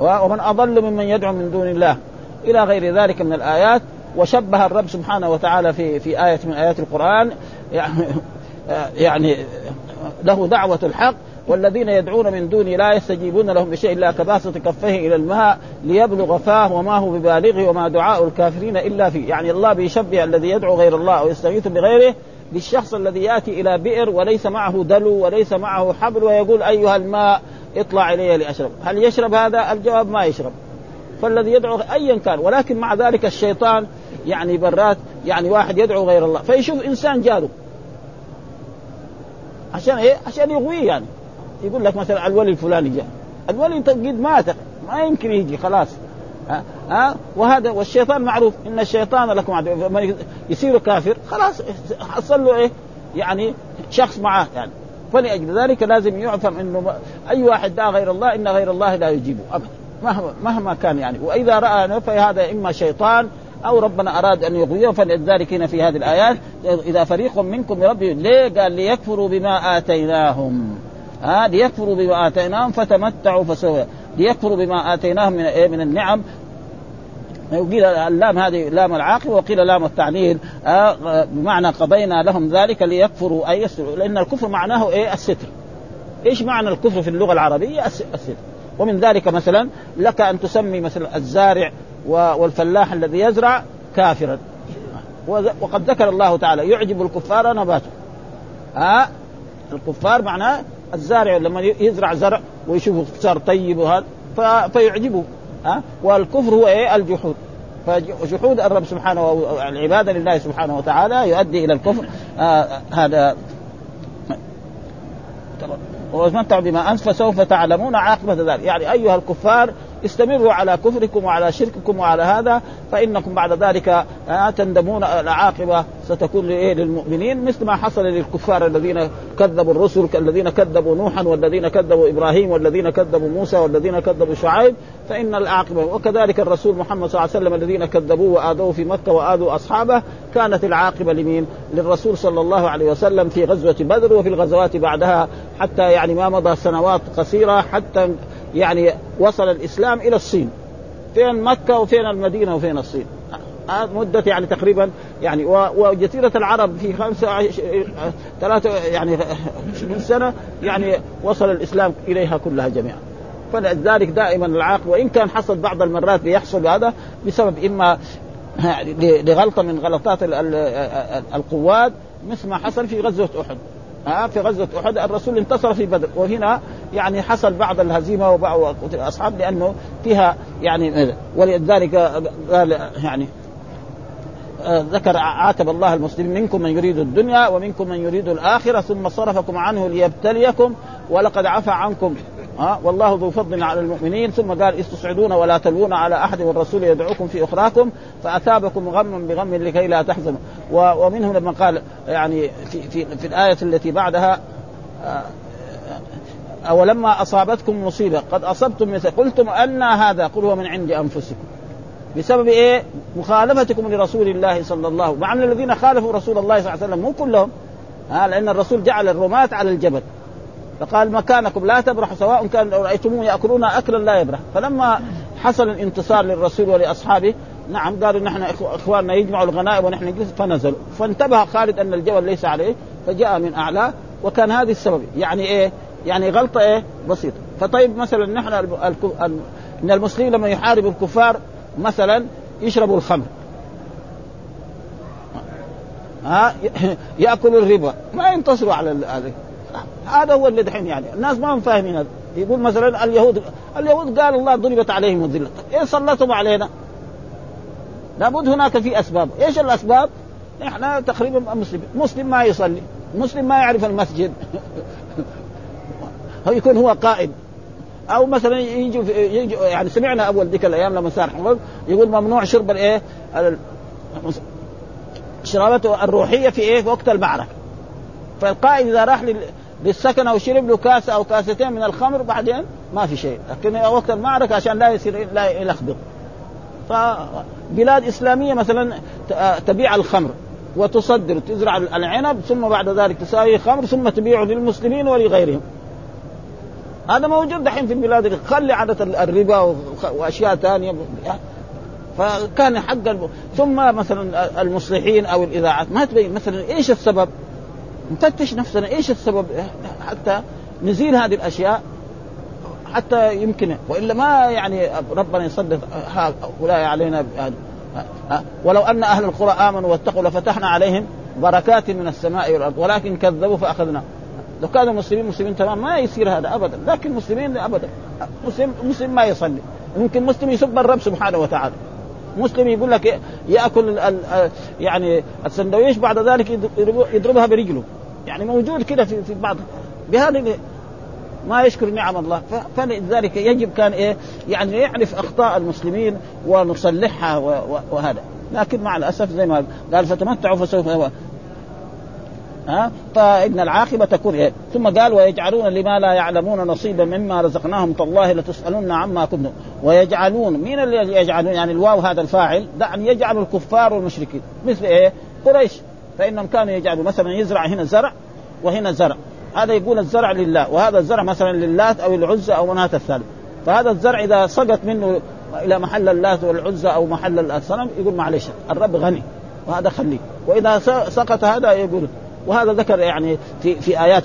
ومن أضل ممن يدعو من دون الله. إلى غير ذلك من الآيات. وشبه الرب سبحانه وتعالى في في آية من آيات القرآن. يعني يعني له دعوة الحق. والذين يدعون من دونه لا يستجيبون لهم بشيء إلا كباسط كفيه إلى الماء ليبلغ فاه وما هو ببالغه وما دعاء الكافرين إلا فيه، يعني الله بيشبه الذي يدعو غير الله أو يستغيث بغيره بالشخص الذي يأتي إلى بئر وليس معه دلو وليس معه حبل ويقول أيها الماء اطلع إلي لأشرب، هل يشرب هذا؟ الجواب ما يشرب. فالذي يدعو ايا كان. ولكن مع ذلك الشيطان يعني برات يعني واحد يدعو غير الله. فيشوف إنسان جاره عشان إيه؟ عشان يغويه يعني. يقول لك مثلا الولي الفلاني جاء. الولي قد مات. ما يمكن يجي خلاص. ها؟ أه؟ وهذا والشيطان معروف. إن الشيطان لكم عدو. يصير كافر خلاص حصل له إيه؟ يعني شخص معاه يعني. فلأجل ذلك لازم يعفم إنه أي واحد دعا غير الله إن غير الله لا يجيبه ابدا. مهما مهما كان يعني. وإذا رأى فهذا إما شيطان أو ربنا أراد أن يغويه فلذلك هنا في هذه الآيات إذا فريق منكم بربهم ليه؟ قال ليكفروا بما آتيناهم. ها ليكفروا بما آتيناهم فتمتعوا فسوف ليكفروا بما آتيناهم من إيه؟ من النعم. وقيل اللام هذه لام العاقبه وقيل لام التعليل. آه بمعنى قضينا لهم ذلك ليكفروا أي يستروا لأن الكفر معناه إيه؟ الستر. إيش معنى الكفر في اللغة العربية؟ الستر. ومن ذلك مثلا لك أن تسمي مثلا الزارع والفلاح الذي يزرع كافرا. وقد ذكر الله تعالى يعجب الكفار نباته. ها الكفار معناه الزارع لما يزرع زرع ويشوفه صار طيب وهذا فيعجبه. ها؟ والكفر هو إيه؟ الجحود. فجحود الرب سبحانه العبادة لله سبحانه وتعالى يؤدي إلى الكفر. آه هذا وتمتعوا بما انت فسوف تعلمون عاقبة ذلك. يعني أيها الكفار استمروا على كفركم وعلى شرككم وعلى هذا فإنكم بعد ذلك آه، تندمون العاقبة ستكون للمؤمنين مثل ما حصل للكفار الذين كذبوا الرسل الذين كذبوا نوحا والذين كذبوا إبراهيم والذين كذبوا موسى والذين كذبوا شعيب فإن العاقبة وكذلك الرسول محمد صلى الله عليه وسلم الذين كذبوه وآذوه في مكة وآذوا أصحابه كانت العاقبة لمين؟ للرسول صلى الله عليه وسلم في غزوة بدر وفي الغزوات بعدها حتى يعني ما مضى سنوات قصيرة حتى يعني وصل الإسلام إلى الصين. فين مكة وفين المدينة وفين الصين؟ مدة يعني تقريبا يعني وجزيرة العرب في خمسة ثلاثة يعني 20 سنة يعني وصل الإسلام إليها كلها جميعا. فلذلك دائما العاقبة وإن كان حصل بعض المرات بيحصل هذا بسبب إما لغلطة من غلطات القواد مثل ما حصل في غزوة أحد. ها في غزوة أحد الرسول انتصر في بدر وهنا يعني حصل بعض الهزيمة وبعض الاصحاب لأنه فيها يعني ولذلك قال يعني آه، ذكر عاتب الله المسلمين منكم من يريد الدنيا ومنكم من يريد الآخرة ثم صرفكم عنه ليبتليكم ولقد عفى عنكم. ها والله ذو فضل على المؤمنين. ثم قال استصعدون ولا تلوون على أحد والرسول يدعوكم في أخراكم فأثابكم غما بغم لكي لا تحزنوا. ومنه لما قال يعني في في, في الآية التي بعدها آه، أولما أصابتكم مصيبة قد أصبتم مثل قلتم أن هذا قل هو من عند أنفسكم. بسبب إيه؟ مخالفتكم لرسول الله صلى الله عليه وسلم مع أن الذين خالفوا رسول الله صلى الله عليه وسلم مو كلهم. ها لأن الرسول جعل الرماة على الجبل. فقال مكانكم لا تبرحوا سواء كان لو رايتموه يأكلون أكلا لا يبرح. فلما حصل الانتصار للرسول ولأصحابه نعم قالوا نحن إخواننا يجمعوا الغنائم ونحن نجلس فنزلوا. فانتبه خالد أن الجبل ليس عليه فجاء من اعلاه وكان هذه السبب. يعني إيه؟ يعني غلطة إيه؟ بسيطة. فطيب مثلا نحن إن المسلمين لما يحاربوا الكفار مثلا يشربوا الخمر. ها؟ يأكلوا الربا. ما ينتصروا على هذا. هذا هو اللي دحين يعني. الناس ما هم فاهمين هذا. يقول مثلا اليهود اليهود قال الله ضربت عليهم الذلة. إيه سلطهم علينا؟ لابد هناك في أسباب. إيش الأسباب؟ إحنا تقريبا مسلم مسلم ما يصلي. مسلم ما يعرف المسجد. هو يكون هو قائد. أو مثلا يجي, يجي يعني سمعنا أول ذيك الأيام لما صار حمد يقول ممنوع شرب الايه شرابته الروحية في إيه؟ في وقت المعركه فالقائد إذا راح للسكن أو شرب له كاس أو كاستين من الخمر بعدين ما في شيء. لكن وقت المعركة عشان لا يصير لا يلخبط. فبلاد إسلامية مثلا تبيع الخمر وتصدر تزرع العنب ثم بعد ذلك تساوي خمر ثم تبيعه للمسلمين ولغيرهم. هذا موجود دحين في البلاد خلي عادة الربا وأشياء ثانية فكان حق الب... ثم مثلا المصلحين أو الإذاعات ما تبين مثلا إيش السبب؟ نفتش نفسنا إيش السبب؟ حتى نزيل هذه الأشياء حتى يمكن وإلا ما يعني ربنا يصدق هؤلاء علينا ولو أن أهل القرى آمنوا واتقوا لفتحنا عليهم بركات من السماء والأرض ولكن كذبوا فأخذنا. لو كانوا مسلمين مسلمين تمام ما يصير هذا ابدا. لكن المسلمين ابدا. مسلم مسلم ما يصلي. يمكن مسلم يسب الرب سبحانه وتعالى. مسلم يقول لك يأكل يعني السندويش بعد ذلك يضربها برجله. يعني موجود كده في في بعض. بهذه ما يشكر نعم الله. فلذلك يجب كان إيه يعني يعرف أخطاء المسلمين ونصلحها وهذا. لكن مع الأسف زي ما قال فتمتعوا فسوف ها؟ فإن العاقبة تكون إيه ثم قال ويجعلون لما لا يعلمون نصيبا مما رزقناهم. تالله لتسألن عما كنتم. ويجعلون مين اللي يجعلون؟ يعني الواو هذا الفاعل دعني يجعل الكفار والمشركين. مثل إيه؟ قريش. فإنهم كانوا يجعلوا مثلا يزرع هنا زرع وهنا زرع. هذا يقول الزرع لله. وهذا الزرع مثلا للات أو العزى أو مناة الثالث. فهذا الزرع إذا سقط منه إلى محل اللات والعزى أو محل الصنم يقول معلش الرب غني. وهذا خليه وإذا سقط هذا يقول وهذا ذكر يعني في في آيات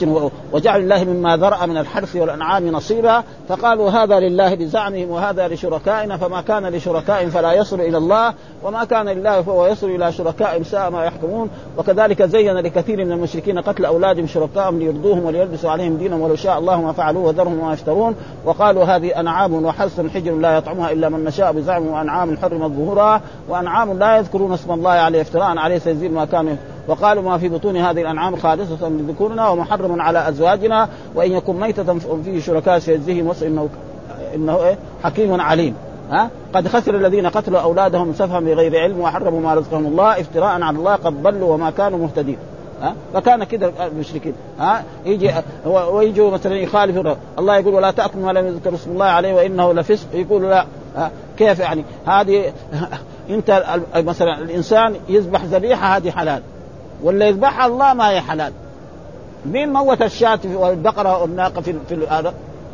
وجعل الله مما ذرأ من الحرث والأنعام نصيبا فقالوا هذا لله بزعمهم وهذا لشركائنا فما كان لشركائهم فلا يصل إلى الله وما كان لله فهو يصل إلى شركائهم ساء ما يحكمون وكذلك زين لكثير من المشركين قتل أولادهم شركائهم ليرضوهم وليلبسوا عليهم دينهم ولو شاء الله ما فعلوه وذرهم وما يفترون وقالوا هذه أنعام وحرث حجر لا يطعمها إلا من نشاء بزعمهم وأنعام حرمت ظهورها وأنعام لا يذكرون اسم الله عليه افتراء عليه سيزيد ما كانوا وقالوا ما في بطون هذه الأنعام خالصة لذكورنا ومحرم على أزواجنا وإن يكن ميتة فيه شركاء سيجزيهم انه إنه إيه؟ حكيم عليم. ها؟ قد خسر الذين قتلوا أولادهم سفها بغير علم وحرموا ما رزقهم الله افتراء على الله قد ضلوا وما كانوا مهتدين. ها؟ فكان كده المشركين. ها؟ يجي ويجوا مثلا يخالف الله يقول ولا تاكلوا ما لم يذكر اسم الله عليه وإنه لفسق. يقول لا. كيف يعني؟ هذه أنت مثلا الإنسان يذبح ذبيحة هذه حلال. ولا يذبحها الله ما هي حلال. مين موت الشاة والبقرة والناقة في في هذا؟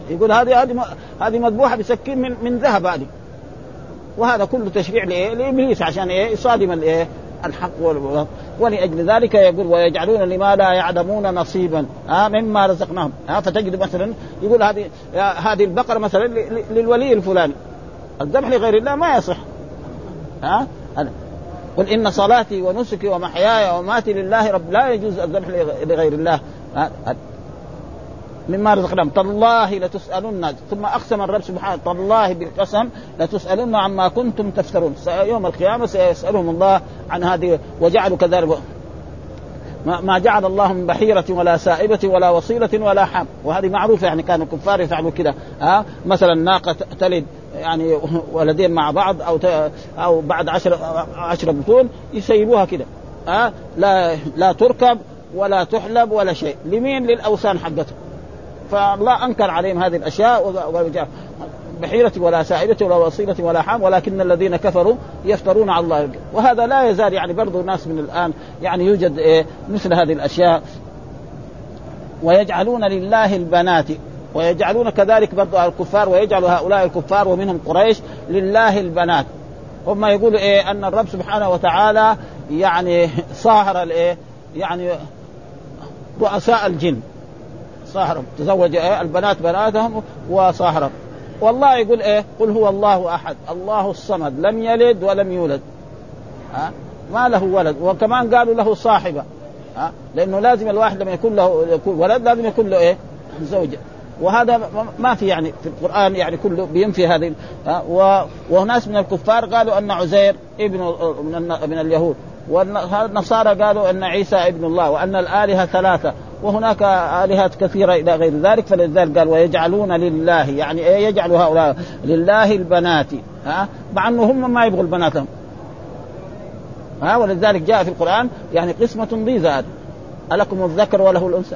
يقول هذه هذه هذه مذبوحة بسكين من من ذهب هذه. وهذا كله تشريع لإيه؟ لإبليس عشان إيه؟ يصادم الايه؟ الحق ولأجل ذلك يقول ويجعلون لما لا يعلمون نصيبا. ها مما رزقناهم. ها فتجد مثلا يقول هذه هذه البقرة مثلا للولي الفلاني. الذبح لغير الله ما يصح. ها؟ قل إن صلاتي ونسكي ومحياي ومماتي لله رب لا يجوز الذبح لغير الله. مما رزقناهم. تالله لتسألن. ثم أقسم الرب سبحانه تالله بالقسم لتسألن عما كنتم تفترون. يوم القيامة سيسألهم الله عن هذه وجعلوا كذلك. ما جعل الله من بحيرة ولا سائبة ولا وصيلة ولا حام. وهذه معروفة يعني كان الكفار يفعلوا كذا. ها مثلا ناقة تلد. يعني ولدين مع بعض أو أو بعد عشر عشر بطون يسيبوها كده. ها؟ لا لا تركب ولا تحلب ولا شيء. لمين؟ للأوثان حقتهم. فالله أنكر عليهم هذه الأشياء بحيرة ولا سائلة ولا وصيلة ولا حام ولكن الذين كفروا يفترون على الله. وهذا لا يزال يعني برضو ناس من الآن يعني يوجد إيه؟ مثل هذه الأشياء. ويجعلون لله البنات ويجعلون كذلك برضو الكفار ويجعل هؤلاء الكفار ومنهم قريش لله البنات. هم يقولوا إيه؟ أن الرب سبحانه وتعالى يعني صاهر الايه يعني رؤساء الجن. صاهرهم تزوج إيه؟ البنات بناتهم وصاهرهم والله يقول إيه؟ قل هو الله أحد. الله الصمد. لم يلد ولم يولد. ها؟ ما له ولد. وكمان قالوا له صاحبة. ها؟ لأنه لازم الواحد لما يكون له يكون ولد لازم يكون له إيه؟ زوجة. وهذا ما في يعني في القرآن يعني كله بينفي هذه وناس من الكفار قالوا أن عزير ابن من, اليهود والنصارى قالوا أن عيسى ابن الله وأن الآلهة ثلاثة وهناك آلهات كثيرة إلى غير ذلك فلذلك قال ويجعلون لله يعني إيه يجعل هؤلاء لله البنات ها؟ مع أنه هم ما يبغوا البنات لهم. ها؟ ولذلك جاء في القرآن يعني قسمة ضيزه ألكم الذكر وله الأنثى.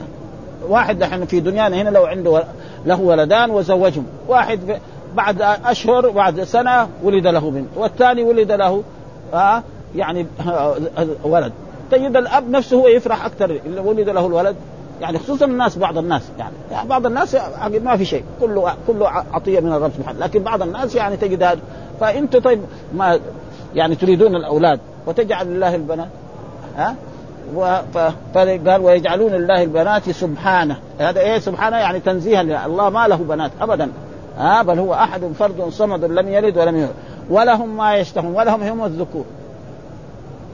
واحد نحن في دنيانا هنا لو عنده له ولدان وزوجهم. واحد بعد أشهر بعد سنة ولد له بنت. والثاني ولد له آه يعني ولد. تجد الأب نفسه هو يفرح أكثر ولد له الولد. يعني خصوصا الناس بعض الناس يعني, يعني بعض الناس ما في شيء. كله كله عطية من الرب سبحانه. لكن بعض الناس يعني تجد هذا. فانت طيب ما يعني تريدون الأولاد وتجعل لله البنات ها فقال ويجعلون لله البنات سبحانه. هذا إيه سبحانه؟ يعني تنزيها لله الله ما له بنات ابدا. ها بل هو أحد فرد صمد لم يلد ولم يولد. ولهم ما يشتهون ولهم هم الذكور.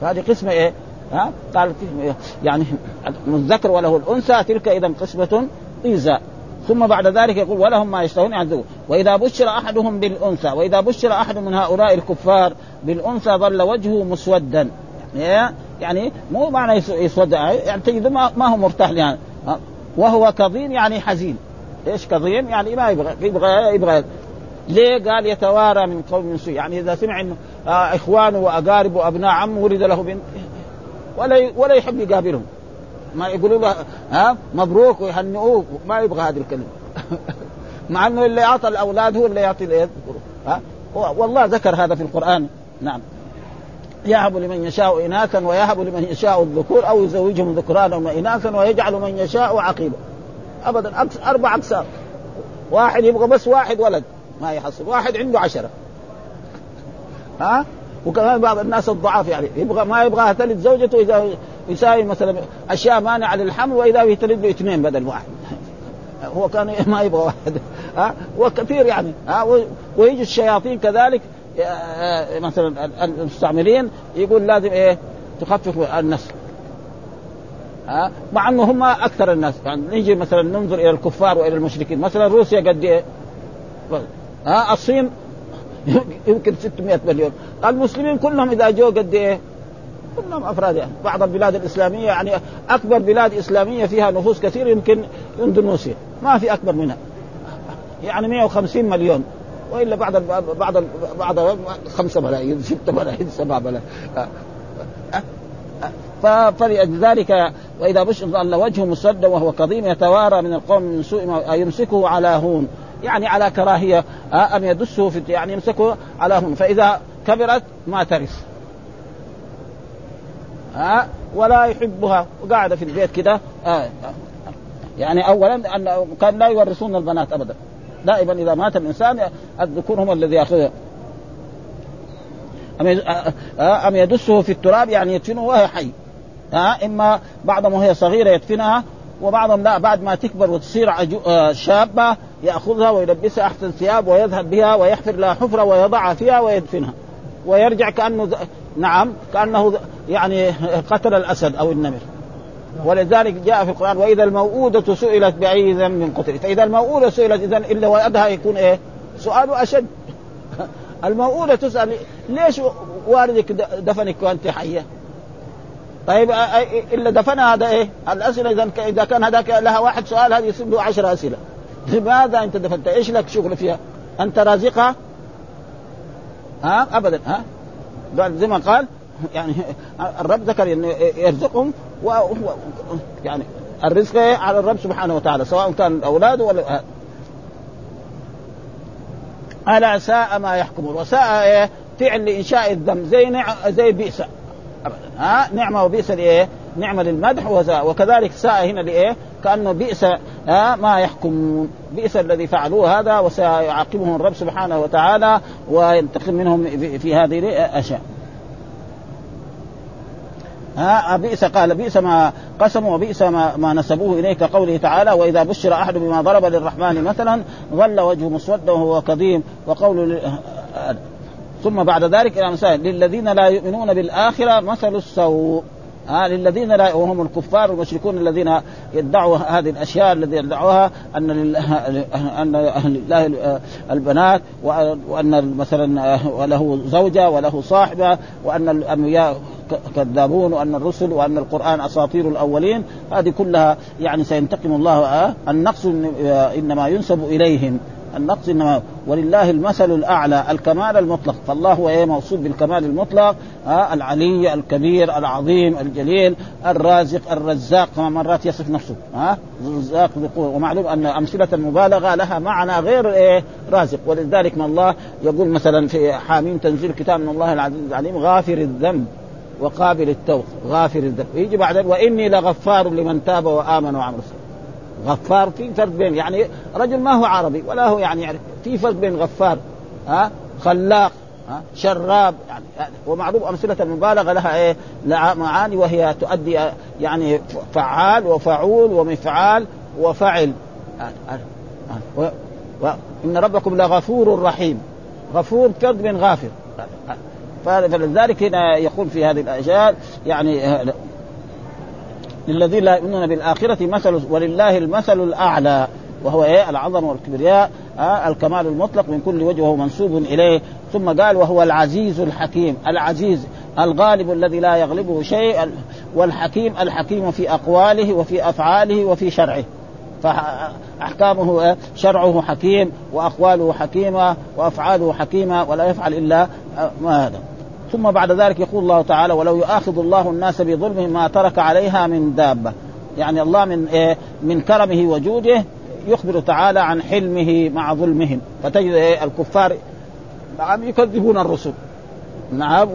فهذه قسمة إيه؟ ها قال يعني الذكر وله الأنثى تلك اذا قسمة ضيزى ثم بعد ذلك يقول ولهم ما يشتهون يعذبون وإذا بشر أحدهم بالأنثى وإذا بشر أحد من هؤلاء الكفار بالأنثى ظل وجهه مسودا. يعني يعني مو معنى يسود يعني تجد ما هو مرتاح يعني وهو كظيم يعني حزين. إيش كظيم؟ يعني ما يبغى يبغى يبغى. ليه قال يتوارى من قوم من سوء؟ يعني إذا سمع إنه آه إخوانه وأقاربه وأبناء عمه ولد له بنت ولا ولا يحب يقابلهم. ما يقولوا له ها مبروك ويهنئوه. ما يبغى هذه الكلمة. مع إنه اللي أعطى الأولاد هو اللي يعطي الايه ها؟ والله ذكر هذا في القرآن. نعم. يهب لمن يشاء إناثا ويهب لمن يشاء الذكور أو يزوجهم ذكرانا وإناثا ويجعل من يشاء عقيبا ابدا أكس أربع أقسام. واحد يبغى بس واحد ولد ما يحصل. واحد عنده عشرة. ها؟ وكمان بعض الناس الضعاف يعني. يبغى ما يبغاها تلد زوجته إذا يساوي مثلا أشياء مانعة للحمل وإذا تلد له اثنين بدل واحد. هو كان ما يبغى واحد. ها؟ وكثير يعني. ها؟ ويجي الشياطين كذلك مثلا المستعمرين يقول لازم إيه تخفف النسل. ها؟ مع إنه هم أكثر الناس. يعني نيجي مثلا ننظر إلى الكفار وإلى المشركين. مثلا روسيا قد إيه؟ ها؟ الصين يمكن 600 مليون. المسلمين كلهم إذا جو قد إيه؟ كلهم أفراد. يعني بعض البلاد الإسلامية يعني أكبر بلاد إسلامية فيها نفوس كثير يمكن إندونيسيا. ما في أكبر منها. يعني 150 مليون. وإلا بعض بعض بعض خمسة ملايين ستة ملايين سبعة ملايين. فلذلك وإذا بشر ظل وجهه مسودا وهو كظيم يتوارى من القوم من سوء ما يمسكه على هون. يعني على كراهية أم يدسه في يعني يمسكه على هون. فإذا كبرت ما ترث. ها ولا يحبها. وقاعدة في البيت كده يعني اولا ان كان لا يورثون البنات ابدا. دائما إذا مات الإنسان الذكور هم الذي ياخذها أم يدسه في التراب يعني يدفنه وهي حي. ها إما بعضهم وهي صغيرة يدفنها وبعضهم لا بعد ما تكبر وتصير شابة يأخذها ويلبسها احسن ثياب ويذهب بها ويحفر لها حفرة ويضعها فيها ويدفنها. ويرجع كأنه نعم كأنه يعني قتل الأسد أو النمر. ولذلك جاء في القرآن وإذا الموءودة سئلت بأي ذنب قتلت فإذا الموءودة سئلت اذا إلا ولدها يكون إيه؟ سؤاله أشد الموءودة تسأل ليش والدك دفنك وأنت حية؟ طيب إلا دفن هذا إيه؟ الأسئلة اذا إذا كان هذاك لها واحد سؤال هذه يصير له 10 أسئلة لماذا أنت دفنت؟ إيش لك شغل فيها؟ أنت رازقها؟ ها ابدا ها؟ زي ما قال يعني الرب ذكر انه يرزقهم و يعني الرزق على الرب سبحانه وتعالى سواء كان اولاده ولا ألا ساء ما يحكمون وساء إيه؟ فعل لإنشاء الذنب زي نع... زي بئس. ها؟ نعمة وبئس لإيه؟ نعمة للمدح وساء وكذلك ساء هنا لإيه؟ كأنه بئس ها؟ ما يحكم بئس الذي فعلوه هذا وسيعاقبهم الرب سبحانه وتعالى وينتقم منهم في, هذه الأشياء. ها بئس قال بئس ما قسموا وبئس ما, ما نسبوه اليه كقوله تعالى وإذا بشر أحد بما ضرب للرحمن مثلا ظل وجهه مسودا وهو كظيم وقول ثم بعد ذلك إلى مسائل للذين لا يؤمنون بالآخرة مثل السوء. آه للذين لا وهم الكفار والمشركون الذين يدعوا هذه الأشياء الذي يدعوها أن أن لله البنات وأن مثلا وله زوجة وله صاحبة وأن الانبياء كذابون وأن الرسل وأن القرآن أساطير الأولين هذه كلها يعني سينتقم الله آه النقص إنما ينسب إليهم. النقص إنما ولله المثل الأعلى الكمال المطلق. فالله هو إيه؟ موصوف بالكمال المطلق آه العلي الكبير العظيم الجليل الرازق الرزاق كما مرات يصف نفسه آه رزاق ومعلوم أن أمثلة المبالغه لها معنى غير إيه؟ رازق. ولذلك ما الله يقول مثلا في حاميم تنزيل كتاب من الله العزيز العليم غافر الذنب. وقابل التوب غافر الذنب يجي بعدين وإني لغفار لمن تاب وآمن وعمل صالح غفار في فرق بين يعني رجل ما هو عربي ولا هو يعني يعرف في فرق بين غفار ها خلاق ها شراب يعني ومعروف أمثلة المبالغه لها إيه؟ لها معاني وهي تؤدي يعني فعال وفعول ومفعال وفعل. إن ربكم لغفور رحيم غفور فرق بين غافر فلذلك هنا يقول في هذه الاشياء يعني للذين لا يؤمنون بالآخرة مثل ولله المثل الأعلى وهو إيه؟ العظمة والكبرياء آه الكمال المطلق من كل وجه وهو منسوب إليه. ثم قال وهو العزيز الحكيم العزيز الغالب الذي لا يغلبه شيء والحكيم الحكيم في أقواله وفي أفعاله وفي شرعه. فأحكامه شرعه حكيم وأقواله حكيمة وأفعاله حكيمة ولا يفعل إلا ما هذا. ثم بعد ذلك يقول الله تعالى ولو يؤاخذ الله الناس بظلمهم ما ترك عليها من دابه يعني الله من إيه؟ من كرمه وجوده يخبر تعالى عن حلمه مع ظلمهم فتجد إيه؟ الكفار نعم يكذبون الرسل نعم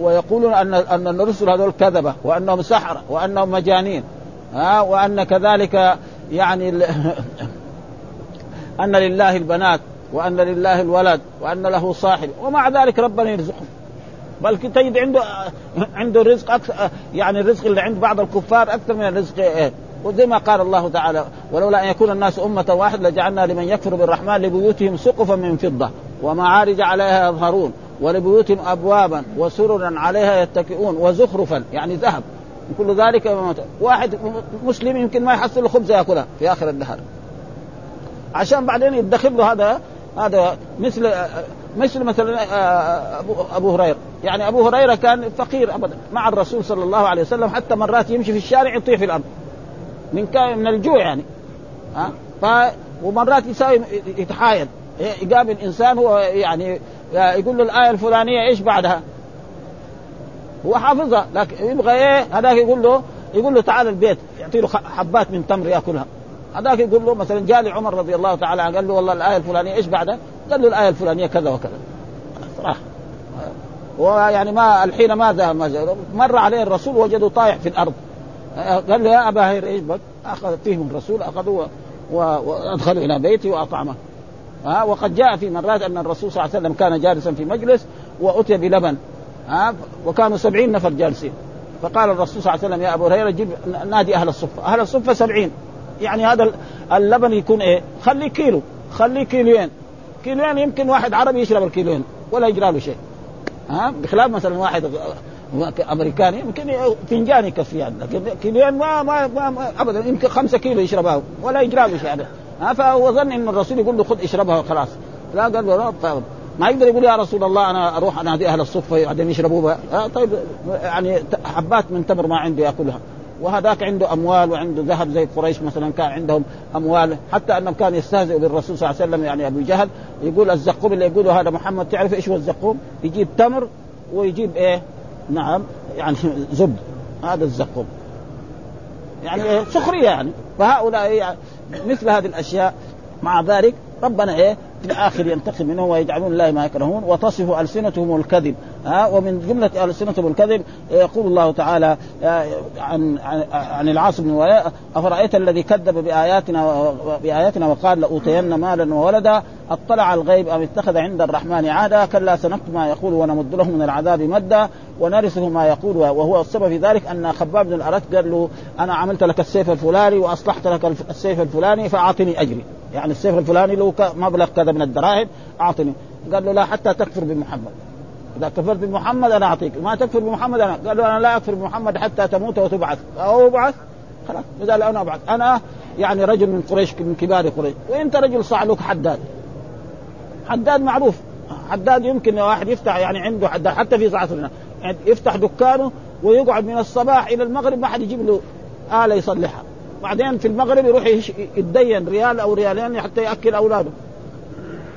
ويقولون ان أن الرسل هذول كذبة وأنهم سحره وأنهم مجانين ها؟ وأن كذلك يعني أن لله البنات وأن لله الولد وأن له صاحب ومع ذلك ربنا يرزقهم بل تجد عنده عنده رزق أكثر يعني الرزق اللي عند بعض الكفار أكثر من الرزق إيه وزي ما قال الله تعالى ولولا أن يكون الناس أمة واحدة لجعلنا لمن يكفر بالرحمن لبيوتهم سقفا من فضة ومعارج عليها يظهرون ولبيوتهم أبوابا وسررا عليها يتكئون وزخرفا يعني ذهب. كل ذلك واحد مسلم يمكن ما يحصل له خبز ياكلها في آخر النهار عشان بعدين يدخل له هذا هذا مثل مثل مثلا ابو أبو هريرة. يعني أبو هريرة كان فقير ابدا مع الرسول صلى الله عليه وسلم حتى مرات يمشي في الشارع يطيح في الأرض. من كان من الجوع يعني. ها؟ ف ومرات يساوي يتحايل. يقابل إنسان هو يعني يقول له الآية الفلانية إيش بعدها؟ هو حافظها لكن يبغى إيه؟ هذاك يقول له يقول له تعال البيت يعطي له حبات من تمر يأكلها. هذاك يقول له مثلا جاء عمر رضي الله تعالى عنه قال له والله الآية الفلانية إيش بعدها؟ قال له الآية الفلانية كذا وكذا. صراحة ويعني ما الحين ماذا مر عليه الرسول وجده طايح في الأرض. قال له يا أبا هير إيش بك؟ اخذ فيهم الرسول أخذوه وأدخلوا إلى بيته وأطعمه. ها وقد جاء في مرات أن الرسول صلى الله عليه وسلم كان جالسا في مجلس وأتي بلبن. ها وكانوا سبعين نفر جالسين. فقال الرسول صلى الله عليه وسلم يا أبو هريره جيب نادي أهل الصفه، أهل الصفه سبعين. يعني هذا اللبن يكون إيه؟ خليه كيلو. خليه كيلوين. كيلوين يمكن واحد عربي يشرب الكيلوين ولا يجرى له شيء. ها؟ بخلاف مثلا واحد أمريكاني يمكن فنجان يكفي يعني لكن كيلين ما, ما, ما, ابدا يمكن خمسة كيلو يشربها ولا يجرى له يعني ها؟ فهو ظن إن الرسول يقول له خذ اشربها وخلاص. لا قال له ما يقدر يقول يا رسول الله أنا أروح أنادي أهل الصفة بعدين يشربوا بها طيب يعني حبات من تمر ما عنده يأكلها. وهذاك عنده أموال وعنده ذهب زي قريش مثلا كان عندهم أموال حتى أنهم كانوا يستهزئوا بالرسول صلى الله عليه وسلم يعني أبو جهل يقول الزقوم اللي يقوله هذا محمد تعرف إيش هو الزقوم؟ يجيب تمر ويجيب إيه؟ نعم يعني زبد هذا الزقوم يعني؟ سخرية يعني فهؤلاء يعني مثل هذه الأشياء مع ذلك ربنا إيه في الآخر ينتقم منهم ويجعلون الله ما يكرهون وتصف ألسنتهم الكذب. ها ومن جملة ألسنتهم الكذب يقول الله تعالى عن عن, عن العاص بن أفرأيت الذي كذب بآياتنا بآياتنا وقال لأوتين مالا وولدا؟ أطلع الغيب أم اتخذ عند الرحمن عادا كلا سنكتب ما يقول ونمد له من العذاب مدا ونرثه ما يقول. وهو السبب في ذلك أن خباب بن الارت قال له أنا عملت لك السيف الفلاني وأصلحت لك السيف الفلاني فأعطني أجري. يعني السيف الفلاني له مبلغ كذا من الدراهم أعطني. قال له لا حتى تكفر بمحمد. إذا كفرت بمحمد أنا أعطيك. ما تكفر بمحمد أنا. قال له أنا لا أكفر بمحمد حتى تموت وتبعث. أو أبعث. خلاص. قال أنا أبعث. أنا يعني رجل من قريش من كبار قريش. وأنت رجل صعلوك حداد. حداد معروف. حداد يمكن واحد يفتح يعني عنده حداد حتى في عصرنا يعني يفتح دكانه ويقعد من الصباح إلى المغرب ما حد يجيب له آلة يصلحها. بعدين في المغرب يروح يتدين ريال أو ريالين حتى يأكل أولاده.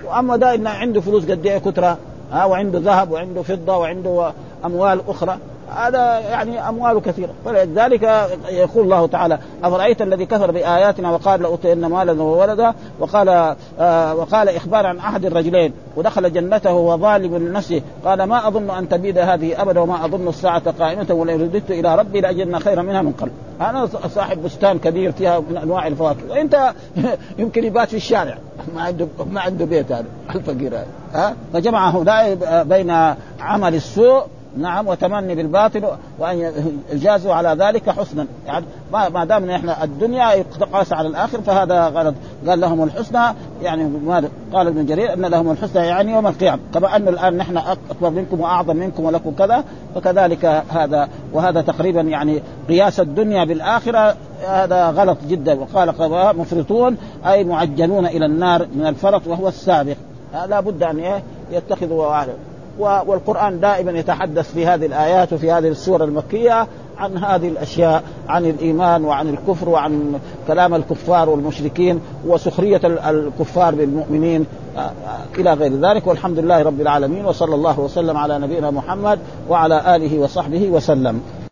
وأما ده إنه عنده فلوس قد إيه كثره ها وعنده ذهب وعنده فضة وعنده أموال أخرى. هذا يعني امواله كثيرة. فلذلك يقول الله تعالى أفرأيت الذي كفر بآياتنا وقال لاوتين مالا وولدا وقال آه وقال إخبارا عن أحد الرجلين ودخل جنته وظالم لنفسه. قال ما أظن أن تبيد هذه أبدا وما أظن الساعة قائمة ولئن رددت إلى ربي لأجدن خيرا منها من قبل. أنا صاحب بستان كبير فيها من أنواع الفواكه. وانت يمكن يبات في الشارع. ما عنده ما عنده بيت هذا الفقير هذا. ها؟ فجمع هؤلاء بين عمل السوء نعم وتمني بالباطل وأن يجازوا على ذلك حسنا. يعني ما دام إحنا الدنيا يقاس على الآخر فهذا غلط. قال لهم الحسنى يعني قال ابن جرير أن لهم الحسنى يعني يوم القيامة. كما أن الآن نحن أكبر منكم وأعظم منكم ولكم كذا فكذلك هذا وهذا تقريبا يعني قياس الدنيا بالآخرة هذا غلط جدا. وقال مفرطون أي معجلون إلى النار من الفرط وهو السابق. لا بد أن يتخذوا والقرآن دائما يتحدث في هذه الآيات وفي هذه السورة المكية عن هذه الأشياء عن الإيمان وعن الكفر وعن كلام الكفار والمشركين وسخرية الكفار بالمؤمنين آه، آه، إلى غير ذلك. والحمد لله رب العالمين وصلى الله وسلم على نبينا محمد وعلى آله وصحبه وسلم.